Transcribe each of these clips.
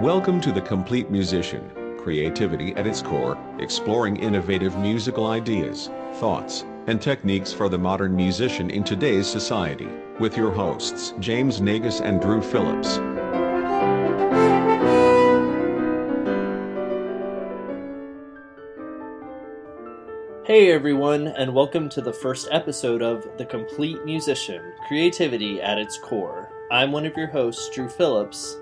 Welcome to The Complete Musician, creativity at its core, exploring innovative musical ideas, thoughts, and techniques for the modern musician in today's society, with your hosts James Naigus and Drew Phillips. Hey everyone, and welcome to the first episode of The Complete Musician Creativity at its Core. I'm one of your hosts, Drew Phillips.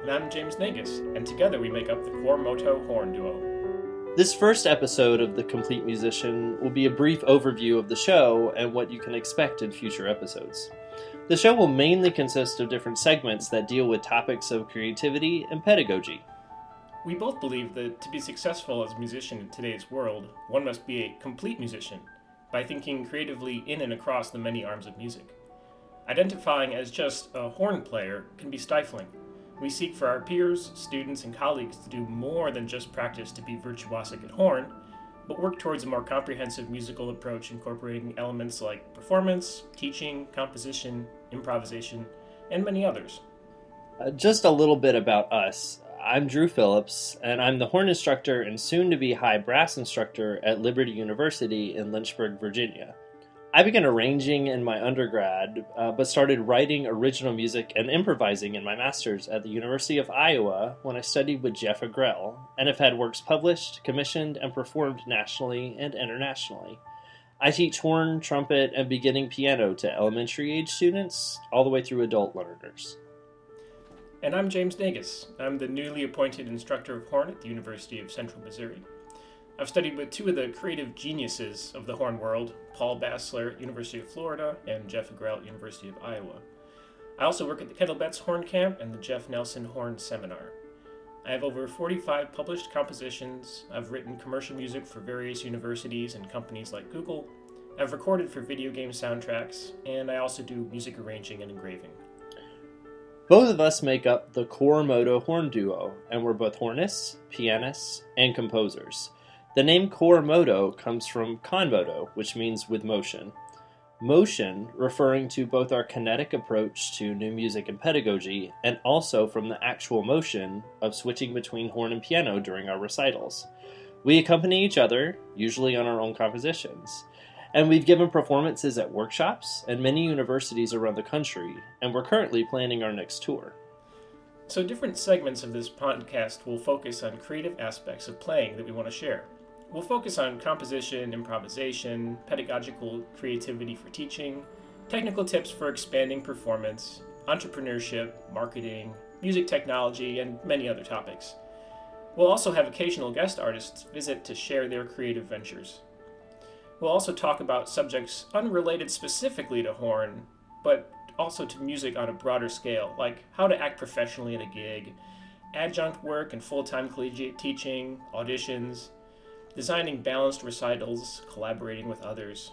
And I'm James Naigus, and together we make up the Core Moto Horn Duo. This first episode of The Complete Musician will be a brief overview of the show and what you can expect in future episodes. The show will mainly consist of different segments that deal with topics of creativity and pedagogy. We both believe that to be successful as a musician in today's world, one must be a complete musician by thinking creatively in and across the many arms of music. Identifying as just a horn player can be stifling. We seek for our peers, students, and colleagues to do more than just practice to be virtuosic at horn, but work towards a more comprehensive musical approach incorporating elements like performance, teaching, composition, improvisation, and many others. Uh, just a little bit about us. I'm Drew Phillips, and I'm the horn instructor and soon to be high brass instructor at Liberty University in Lynchburg, Virginia. I began arranging in my undergrad, uh, but started writing original music and improvising in my master's at the University of Iowa when I studied with Jeff Agrell, and have had works published, commissioned, and performed nationally and internationally. I teach horn, trumpet, and beginning piano to elementary age students all the way through adult learners. And I'm James Naigus. I'm the newly appointed instructor of horn at the University of Central Missouri. I've studied with two of the creative geniuses of the horn world, Paul Basler, University of Florida and Jeff Agrell at University of Iowa. I also work at the Kendall Betts Horn Camp and the Jeff Nelson Horn Seminar. I have over 45 published compositions. I've written commercial music for various universities and companies like Google. I've recorded for video game soundtracks, and I also do music arranging and engraving. Both of us make up the Core Moto horn duo, and we're both hornists, pianists, and composers. The name Core Moto comes from con moto, which means with motion. Motion referring to both our kinetic approach to new music and pedagogy, and also from the actual motion of switching between horn and piano during our recitals. We accompany each other, usually on our own compositions. And we've given performances at workshops and many universities around the country, and we're currently planning our next tour. So, different segments of this podcast will focus on creative aspects of playing that we want to share. We'll focus on composition, improvisation, pedagogical creativity for teaching, technical tips for expanding performance, entrepreneurship, marketing, music technology, and many other topics. We'll also have occasional guest artists visit to share their creative ventures. We'll also talk about subjects unrelated specifically to horn, but also to music on a broader scale, like how to act professionally at a gig, adjunct work and full time collegiate teaching, auditions, designing balanced recitals, collaborating with others.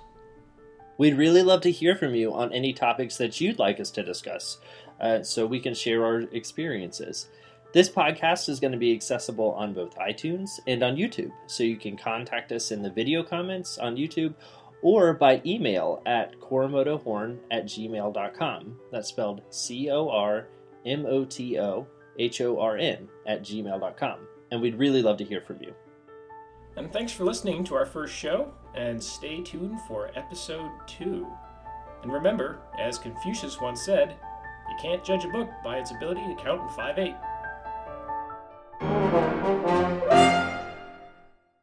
We'd really love to hear from you on any topics that you'd like us to discuss uh, so we can share our experiences. This podcast is going to be accessible on both iTunes and on YouTube, so you can contact us in the video comments on YouTube or by email at cormotohorn at gmail.com. That's spelled C O R M O T O H O R N at gmail.com. And we'd really love to hear from you. And thanks for listening to our first show, and stay tuned for episode two. And remember, as Confucius once said, you can't judge a book by its ability to count in 5 8.